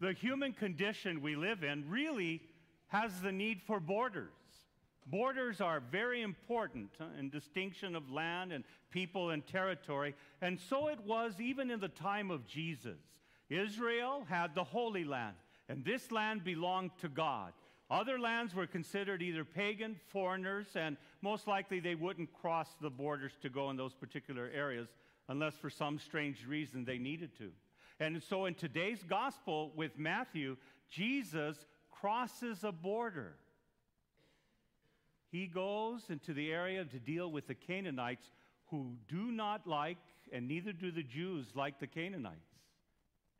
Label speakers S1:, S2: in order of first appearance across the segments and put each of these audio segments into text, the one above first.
S1: the human condition we live in really has the need for borders. Borders are very important uh, in distinction of land and people and territory, and so it was even in the time of Jesus. Israel had the Holy Land, and this land belonged to God. Other lands were considered either pagan, foreigners, and most likely they wouldn't cross the borders to go in those particular areas unless for some strange reason they needed to. And so in today's gospel with Matthew, Jesus crosses a border. He goes into the area to deal with the Canaanites who do not like, and neither do the Jews like the Canaanites.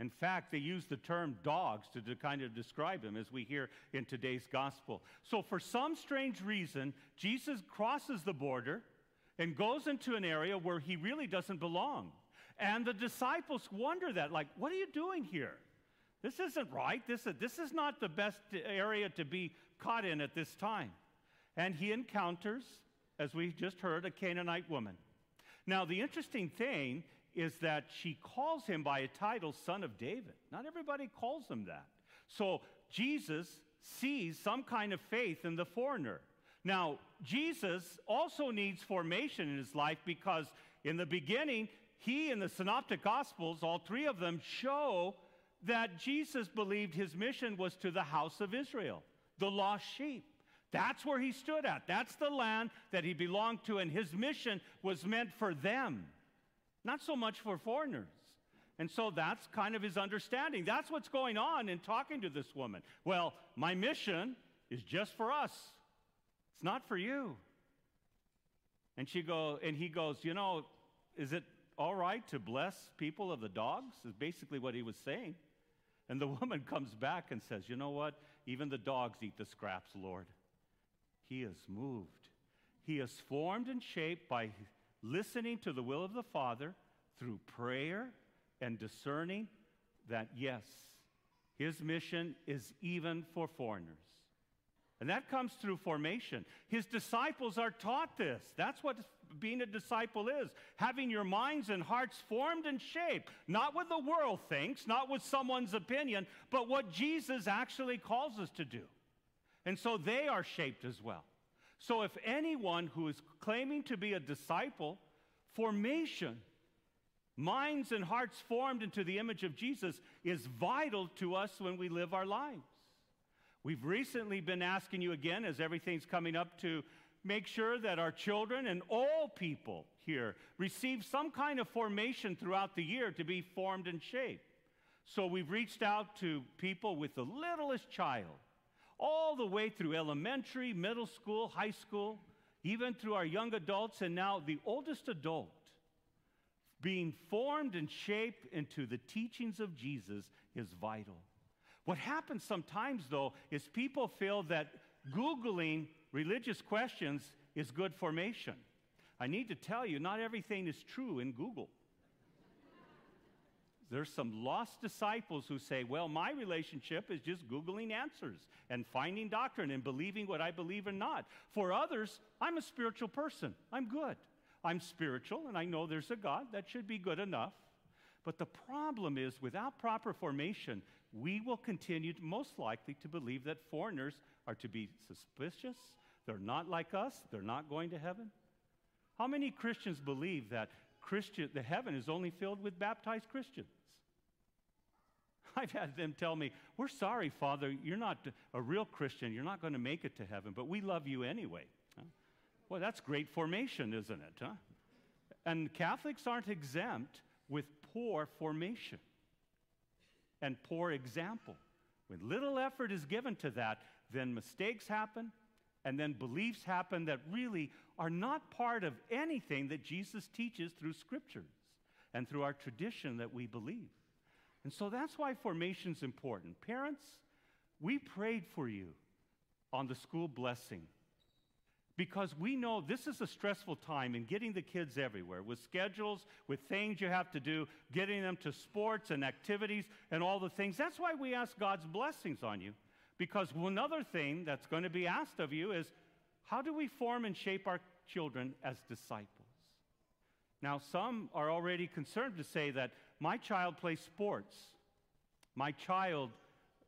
S1: In fact, they use the term dogs to, kind of describe them, as we hear in today's gospel. So, for some strange reason, Jesus crosses the border and goes into an area where he really doesn't belong. And the disciples wonder that, like, what are you doing here? This isn't right. This is, this is not the best area to be caught in at this time. And he encounters, as we just heard, a Canaanite woman. Now, the interesting thing is that she calls him by a title, Son of David. Not everybody calls him that. So Jesus sees some kind of faith in the foreigner. Now, Jesus also needs formation in his life because in the beginning, he and the Synoptic Gospels, all three of them, show that Jesus believed his mission was to the house of Israel, the lost sheep. That's where he stood at. That's the land that he belonged to, and his mission was meant for them, not so much for foreigners. And so that's kind of his understanding. That's what's going on in talking to this woman. Well, my mission is just for us. It's not for you. And she go and he goes, "You know, is it all right to bless people of the dogs?" is basically what he was saying. And the woman comes back and says, "You know what? Even the dogs eat the scraps, Lord." He is moved. He is formed and shaped by listening to the will of the Father through prayer and discerning that, yes, his mission is even for foreigners. And that comes through formation. His disciples are taught this. That's what being a disciple is having your minds and hearts formed and shaped, not what the world thinks, not with someone's opinion, but what Jesus actually calls us to do. And so they are shaped as well. So if anyone who is claiming to be a disciple, formation, minds and hearts formed into the image of Jesus, is vital to us when we live our lives. We've recently been asking you again, as everything's coming up, to make sure that our children and all people here receive some kind of formation throughout the year to be formed and shaped. So we've reached out to people with the littlest child all the way through elementary, middle school, high school, even through our young adults, and now the oldest adult, being formed and shaped into the teachings of Jesus is vital. What happens sometimes, though, is people feel that Googling religious questions is good formation. I need to tell you, not everything is true in Google. There's some lost disciples who say, well, my relationship is just Googling answers and finding doctrine and believing what I believe or not. For others, I'm a spiritual person. I'm good. I'm spiritual and I know there's a God. That should be good enough. But the problem is, without proper formation, we will continue, to, most likely, to believe that foreigners are to be suspicious. They're not like us. They're not going to heaven. How many Christians believe that Christian, the heaven is only filled with baptized Christians? I've had them tell me, We're sorry, Father, you're not a real Christian. You're not going to make it to heaven, but we love you anyway. Huh? Well, that's great formation, isn't it? Huh? And Catholics aren't exempt with poor formation and poor example. When little effort is given to that, then mistakes happen, and then beliefs happen that really are not part of anything that Jesus teaches through scriptures and through our tradition that we believe. And so that's why formation is important. Parents, we prayed for you on the school blessing because we know this is a stressful time in getting the kids everywhere with schedules, with things you have to do, getting them to sports and activities and all the things. That's why we ask God's blessings on you. Because one other thing that's going to be asked of you is how do we form and shape our children as disciples? Now, some are already concerned to say that my child plays sports. My child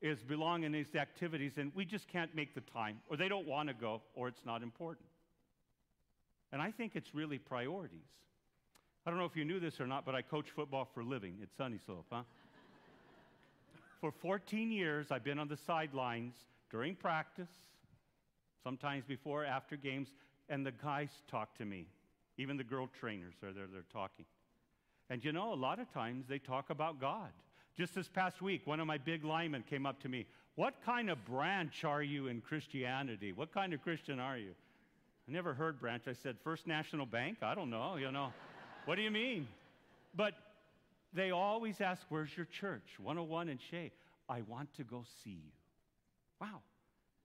S1: is belong in these activities and we just can't make the time, or they don't want to go, or it's not important. And I think it's really priorities. I don't know if you knew this or not, but I coach football for a living at Sunnyslope, huh? For 14 years, I've been on the sidelines during practice, sometimes before, after games, and the guys talk to me. Even the girl trainers are there, they're talking. And you know, a lot of times they talk about God. Just this past week, one of my big linemen came up to me. What kind of branch are you in Christianity? What kind of Christian are you? I never heard branch. I said, First National Bank? I don't know, you know. what do you mean? But they always ask, Where's your church? 101 in Shea. I want to go see you. Wow.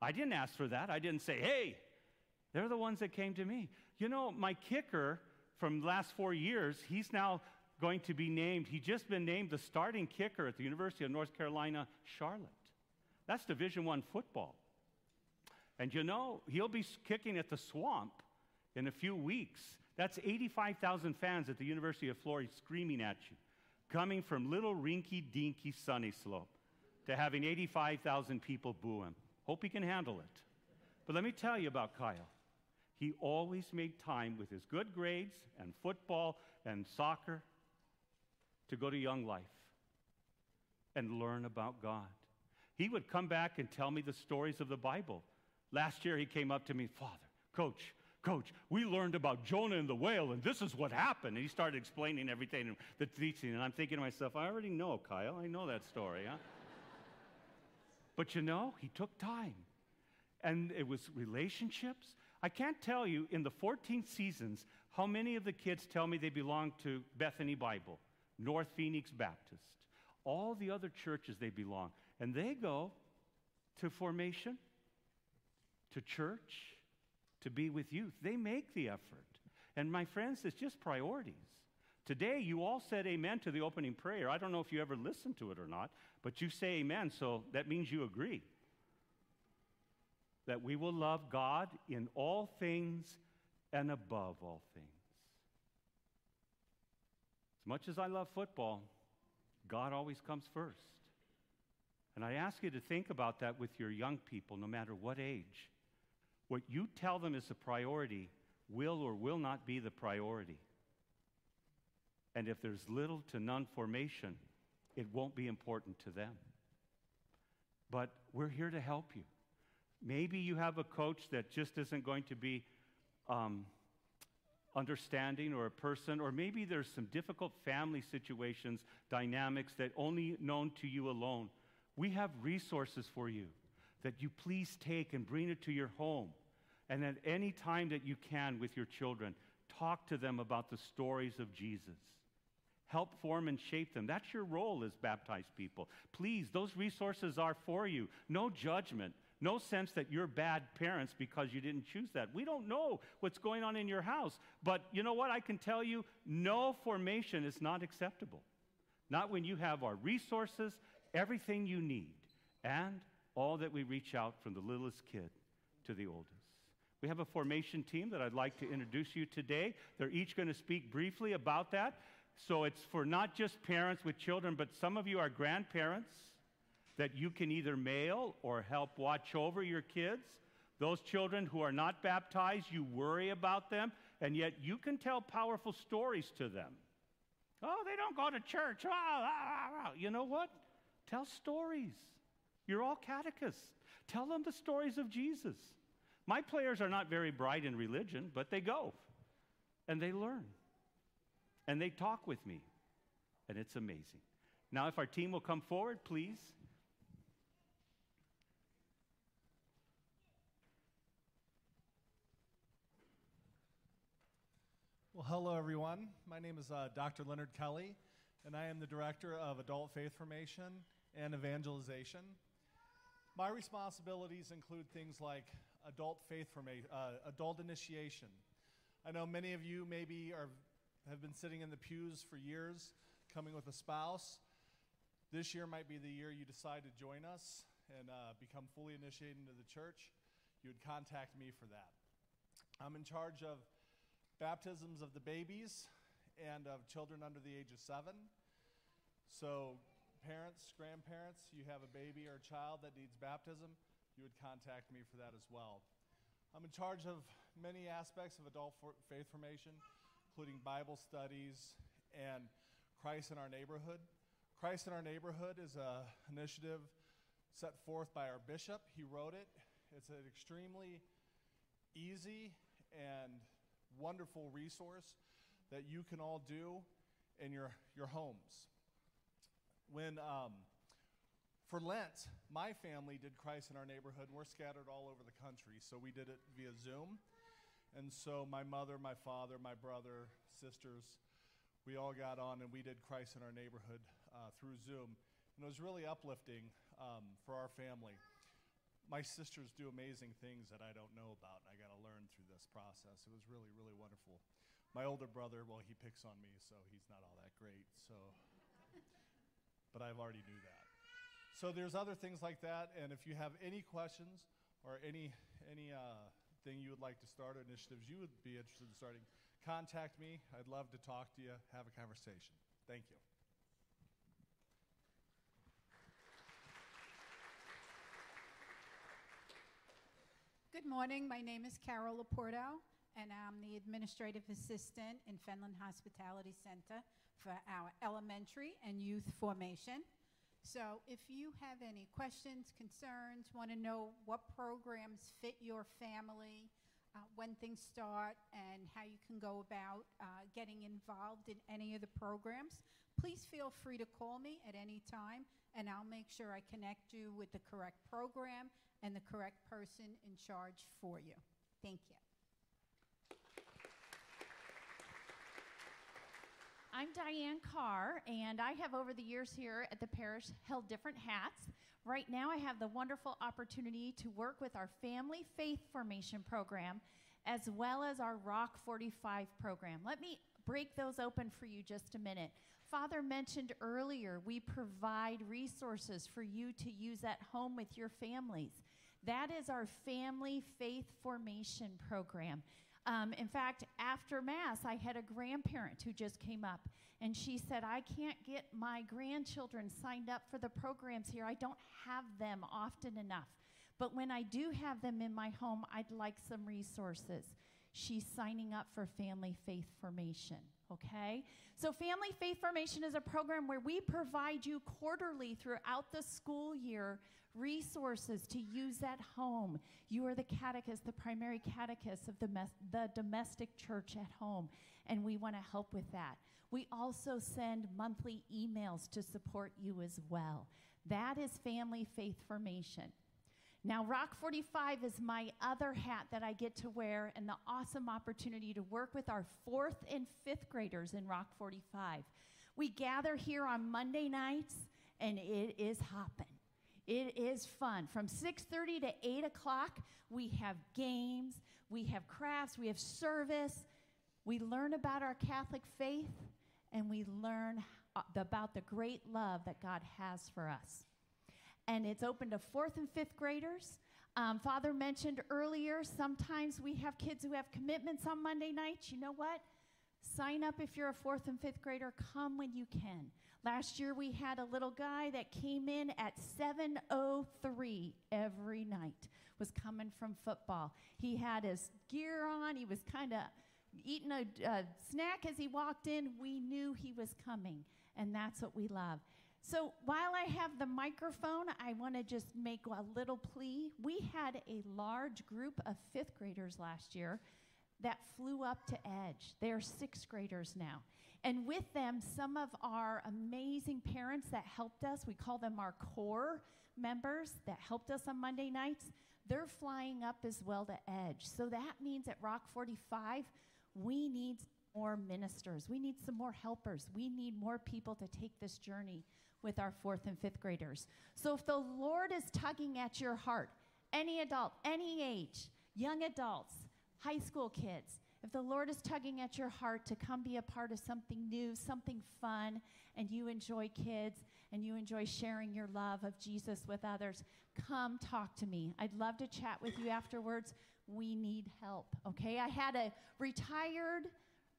S1: I didn't ask for that. I didn't say, Hey, they're the ones that came to me. You know, my kicker from last four years, he's now going to be named, he's just been named the starting kicker at the University of North Carolina, Charlotte. That's Division One football. And you know, he'll be kicking at the swamp in a few weeks. That's 85,000 fans at the University of Florida screaming at you, coming from little rinky dinky sunny slope to having 85,000 people boo him. Hope he can handle it. But let me tell you about Kyle. He always made time with his good grades and football and soccer to go to Young Life and learn about God. He would come back and tell me the stories of the Bible. Last year, he came up to me, Father, Coach, Coach, we learned about Jonah and the whale, and this is what happened. And he started explaining everything, the teaching. And I'm thinking to myself, I already know, Kyle. I know that story, huh? but you know, he took time. And it was relationships. I can't tell you in the 14 seasons how many of the kids tell me they belong to Bethany Bible. North Phoenix Baptist, all the other churches they belong. And they go to formation, to church, to be with youth. They make the effort. And my friends, it's just priorities. Today, you all said amen to the opening prayer. I don't know if you ever listened to it or not, but you say amen, so that means you agree. That we will love God in all things and above all things. As much as I love football, God always comes first. And I ask you to think about that with your young people, no matter what age. What you tell them is a priority will or will not be the priority. And if there's little to none formation, it won't be important to them. But we're here to help you. Maybe you have a coach that just isn't going to be um, understanding or a person, or maybe there's some difficult family situations, dynamics that only known to you alone. We have resources for you that you please take and bring it to your home. And at any time that you can with your children, talk to them about the stories of Jesus. Help form and shape them. That's your role as baptized people. Please, those resources are for you. No judgment. No sense that you're bad parents because you didn't choose that. We don't know what's going on in your house. But you know what? I can tell you no formation is not acceptable. Not when you have our resources, everything you need, and all that we reach out from the littlest kid to the oldest. We have a formation team that I'd like to introduce you today. They're each going to speak briefly about that. So it's for not just parents with children, but some of you are grandparents that you can either mail or help watch over your kids. Those children who are not baptized, you worry about them, and yet you can tell powerful stories to them. Oh, they don't go to church. Ah, ah, ah, you know what? Tell stories. You're all catechists. Tell them the stories of Jesus. My players are not very bright in religion, but they go and they learn and they talk with me, and it's amazing. Now, if our team will come forward, please.
S2: Well, hello, everyone. My name is uh, Dr. Leonard Kelly, and I am the Director of Adult Faith Formation and Evangelization. My responsibilities include things like adult faith formation, uh, adult initiation. I know many of you maybe are, have been sitting in the pews for years, coming with a spouse. This year might be the year you decide to join us and uh, become fully initiated into the church. You would contact me for that. I'm in charge of baptisms of the babies and of children under the age of seven. So parents, grandparents, you have a baby or a child that needs baptism, you would contact me for that as well. I'm in charge of many aspects of adult for- faith formation, including Bible studies and Christ in our neighborhood. Christ in our neighborhood is an initiative set forth by our bishop. He wrote it. It's an extremely easy and wonderful resource that you can all do in your, your homes. When, um, for Lent, my family did Christ in our neighborhood, and we're scattered all over the country, so we did it via Zoom. And so my mother, my father, my brother, sisters, we all got on and we did Christ in our neighborhood uh, through Zoom. And it was really uplifting um, for our family. My sisters do amazing things that I don't know about, and I got to learn through this process. It was really, really wonderful. My older brother, well, he picks on me, so he's not all that great. So, but I've already knew that. So there's other things like that, and if you have any questions or any any uh, thing you would like to start or initiatives you would be interested in starting, contact me. I'd love to talk to you, have a conversation. Thank you.
S3: Good morning. My name is Carol Laporto, and I'm the administrative assistant in Fenland Hospitality Center for our elementary and youth formation. So, if you have any questions, concerns, want to know what programs fit your family, uh, when things start, and how you can go about uh, getting involved in any of the programs, please feel free to call me at any time, and I'll make sure I connect you with the correct program and the correct person in charge for you. Thank you.
S4: I'm Diane Carr, and I have over the years here at the parish held different hats. Right now, I have the wonderful opportunity to work with our Family Faith Formation program as well as our Rock 45 program. Let me break those open for you just a minute. Father mentioned earlier, we provide resources for you to use at home with your families. That is our Family Faith Formation program. Um, in fact, after Mass, I had a grandparent who just came up and she said, I can't get my grandchildren signed up for the programs here. I don't have them often enough. But when I do have them in my home, I'd like some resources. She's signing up for Family Faith Formation, okay? So, Family Faith Formation is a program where we provide you quarterly throughout the school year resources to use at home. You are the catechist, the primary catechist of the, mes- the domestic church at home, and we want to help with that. We also send monthly emails to support you as well. That is family faith formation. Now, Rock 45 is my other hat that I get to wear, and the awesome opportunity to work with our fourth and fifth graders in Rock 45. We gather here on Monday nights, and it is hopping. It is fun. From 6:30 to 8 o'clock, we have games, we have crafts, we have service. We learn about our Catholic faith, and we learn uh, about the great love that God has for us. And it's open to fourth and fifth graders. Um, Father mentioned earlier, sometimes we have kids who have commitments on Monday nights. You know what? Sign up if you're a fourth and fifth grader. Come when you can. Last year we had a little guy that came in at 7:03 every night. Was coming from football. He had his gear on. He was kind of eating a, snack as he walked in. We knew he was coming, and that's what we love. So while I have the microphone, I want to just make a little plea. We had a large group of fifth graders last year that flew up to Edge. They're sixth graders now. And with them, some of our amazing parents that helped us, we call them our core members that helped us on Monday nights, they're flying up as well to Edge. So that means at Rock 45, we need more ministers. We need some more helpers. We need more people to take this journey with our fourth and fifth graders. So if the Lord is tugging at your heart, any adult, any age, young adults, high school kids, if the Lord is tugging at your heart to come be a part of something new, something fun, and you enjoy kids and you enjoy sharing your love of Jesus with others, come talk to me. I'd love to chat with you afterwards. We need help, okay? I had a retired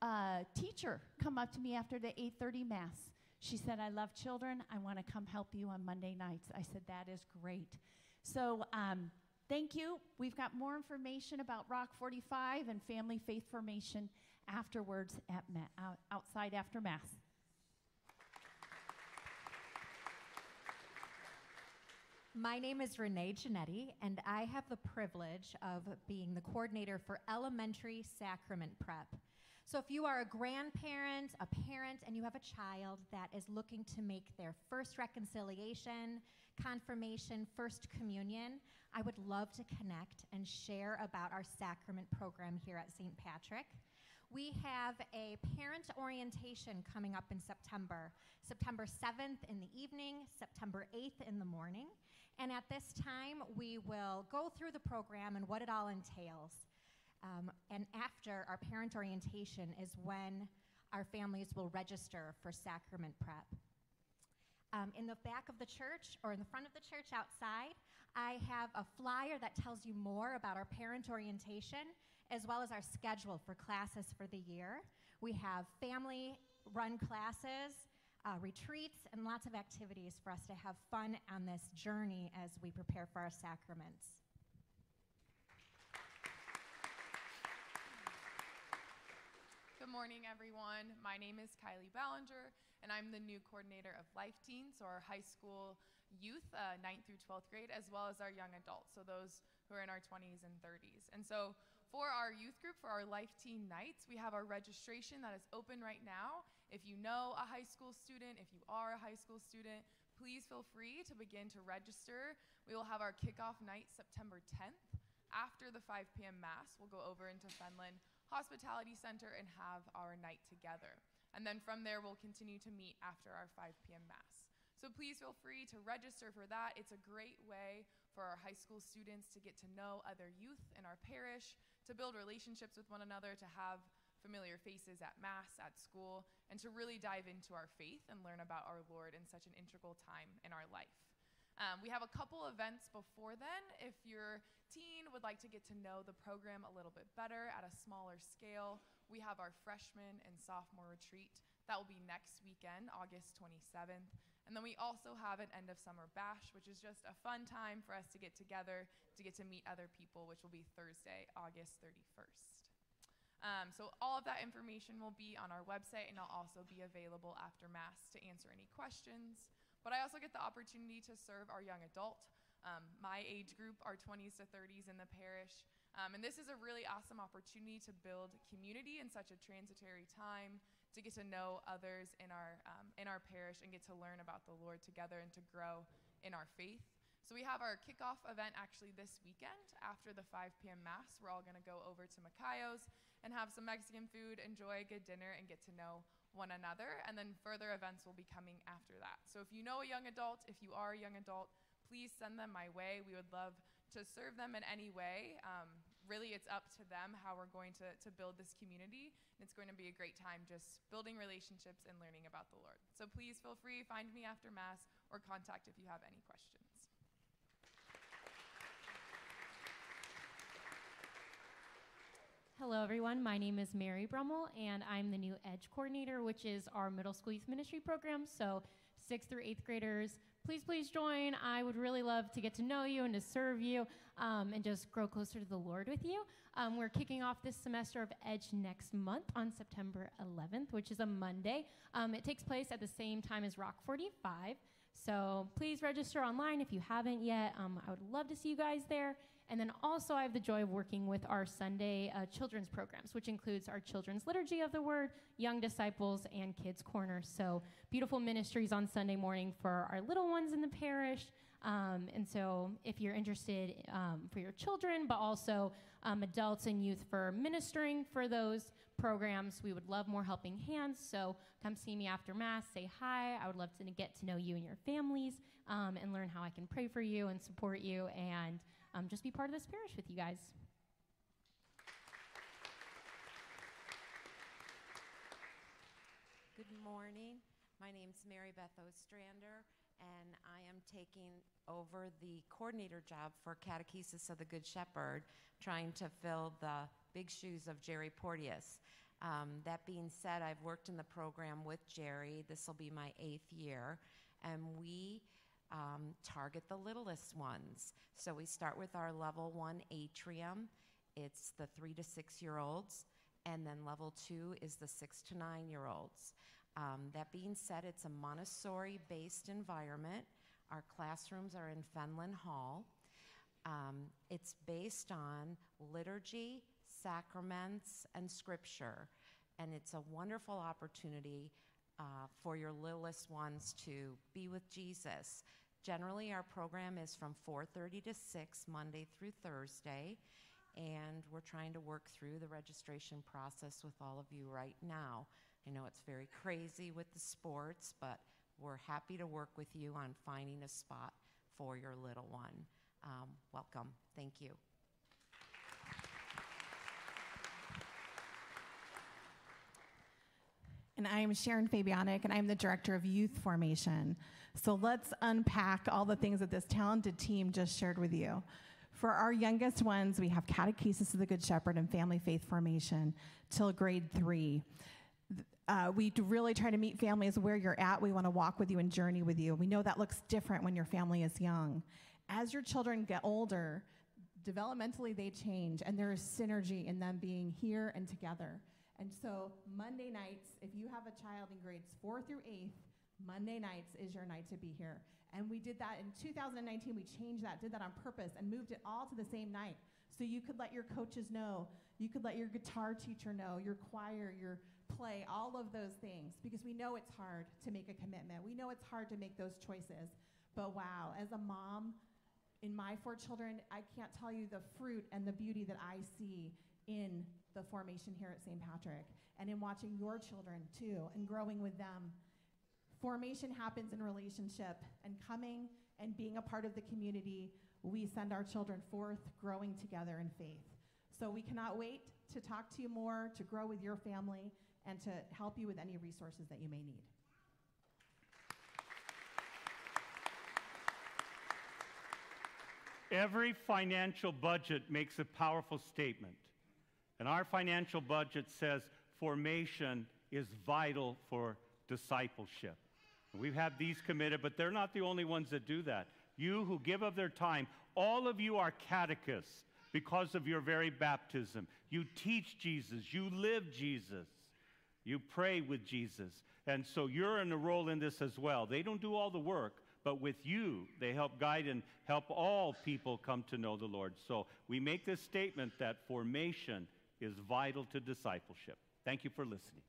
S4: uh, teacher come up to me after the 8:30 mass. She said, I love children. I want to come help you on Monday nights. I said, That is great. So, um, thank you. We've got more information about Rock 45 and family faith formation afterwards at ma- outside after Mass.
S5: My name is Renee Genetti, and I have the privilege of being the coordinator for elementary sacrament prep. So, if you are a grandparent, a parent, and you have a child that is looking to make their first reconciliation, confirmation, first communion, I would love to connect and share about our sacrament program here at St. Patrick. We have a parent orientation coming up in September, September 7th in the evening, September 8th in the morning. And at this time, we will go through the program and what it all entails. Um, and after our parent orientation is when our families will register for sacrament prep. Um, in the back of the church or in the front of the church outside, I have a flyer that tells you more about our parent orientation as well as our schedule for classes for the year. We have family run classes, uh, retreats, and lots of activities for us to have fun on this journey as we prepare for our sacraments.
S6: Good morning, everyone. My name is Kylie Ballinger, and I'm the new coordinator of Life Teens, so our high school youth, uh, 9th through 12th grade, as well as our young adults, so those who are in our 20s and 30s. And so for our youth group, for our Life Teen Nights, we have our registration that is open right now. If you know a high school student, if you are a high school student, please feel free to begin to register. We will have our kickoff night September 10th. After the 5 p.m. Mass, we'll go over into Fenland Hospitality Center and have our night together. And then from there, we'll continue to meet after our 5 p.m. Mass. So please feel free to register for that. It's a great way for our high school students to get to know other youth in our parish, to build relationships with one another, to have familiar faces at Mass, at school, and to really dive into our faith and learn about our Lord in such an integral time in our life. Um, we have a couple events before then. If your teen would like to get to know the program a little bit better at a smaller scale, we have our freshman and sophomore retreat. That will be next weekend, August 27th. And then we also have an end of summer bash, which is just a fun time for us to get together, to get to meet other people, which will be Thursday, August 31st. Um, so all of that information will be on our website, and I'll also be available after Mass to answer any questions. But I also get the opportunity to serve our young adult. Um, my age group are 20s to 30s in the parish. Um, and this is a really awesome opportunity to build community in such a transitory time, to get to know others in our, um, in our parish and get to learn about the Lord together and to grow in our faith. So we have our kickoff event actually this weekend after the 5 p.m. Mass. We're all going to go over to Macayo's and have some Mexican food, enjoy a good dinner, and get to know one another. And then further events will be coming after that. So if you know a young adult, if you are a young adult, please send them my way. We would love to serve them in any way. Um, really, it's up to them how we're going to, to build this community. And it's going to be a great time just building relationships and learning about the Lord. So please feel free, find me after Mass or contact if you have any questions.
S7: Hello, everyone. My name is Mary Brummel, and I'm the new EDGE coordinator, which is our middle school youth ministry program. So, sixth through eighth graders, please, please join. I would really love to get to know you and to serve you um, and just grow closer to the Lord with you. Um, we're kicking off this semester of EDGE next month on September 11th, which is a Monday. Um, it takes place at the same time as Rock 45. So please register online if you haven't yet. Um, I would love to see you guys there. And then also, I have the joy of working with our Sunday uh, children's programs, which includes our children's liturgy of the word, young disciples, and kids' corner. So, beautiful ministries on Sunday morning for our little ones in the parish. Um, and so, if you're interested um, for your children, but also um, adults and youth for ministering for those programs, we would love more helping hands. So, come see me after Mass, say hi. I would love to get to know you and your families um, and learn how I can pray for you and support you and um, just be part of this parish with you guys.
S8: Good morning. My name is Mary Beth Ostrander, and I am taking over the coordinator job for Catechesis of the Good Shepherd, trying to fill the big shoes of Jerry Porteous. Um, that being said, I've worked in the program with Jerry. This will be my eighth year. And we um, target the littlest ones. So we start with our level one atrium, it's the three to six year olds. And then level two is the six to nine year olds. Um, that being said, it's a Montessori based environment. Our classrooms are in Fenland Hall. Um, it's based on liturgy, sacraments, and scripture. And it's a wonderful opportunity uh, for your littlest ones to be with Jesus. Generally, our program is from 4:30 to 6 Monday through Thursday, and we're trying to work through the registration process with all of you right now. I know it's very crazy with the sports, but we're happy to work with you on finding a spot for your little one. Um, welcome. Thank you.
S9: And I am Sharon Fabianic, and I'm the Director of Youth Formation. So let's unpack all the things that this talented team just shared with you. For our youngest ones, we have Catechesis of the Good Shepherd and Family Faith Formation till grade three. Uh, we really try to meet families where you're at. We want to walk with you and journey with you. We know that looks different when your family is young. As your children get older, developmentally they change, and there is synergy in them being here and together. And so, Monday nights, if you have a child in grades four through eighth, Monday nights is your night to be here. And we did that in 2019. We changed that, did that on purpose, and moved it all to the same night. So you could let your coaches know, you could let your guitar teacher know, your choir, your play, all of those things, because we know it's hard to make a commitment. We know it's hard to make those choices. But wow, as a mom, in my four children, I can't tell you the fruit and the beauty that I see in the formation here at St. Patrick and in watching your children too and growing with them. Formation happens in relationship and coming and being a part of the community, we send our children forth growing together in faith. So we cannot wait to talk to you more, to grow with your family, and to help you with any resources that you may need.
S1: Every financial budget makes a powerful statement. And our financial budget says formation is vital for discipleship. We've had these committed, but they're not the only ones that do that. You who give of their time, all of you are catechists because of your very baptism. You teach Jesus, you live Jesus, you pray with Jesus. And so you're in a role in this as well. They don't do all the work, but with you, they help guide and help all people come to know the Lord. So we make this statement that formation is vital to discipleship. Thank you for listening.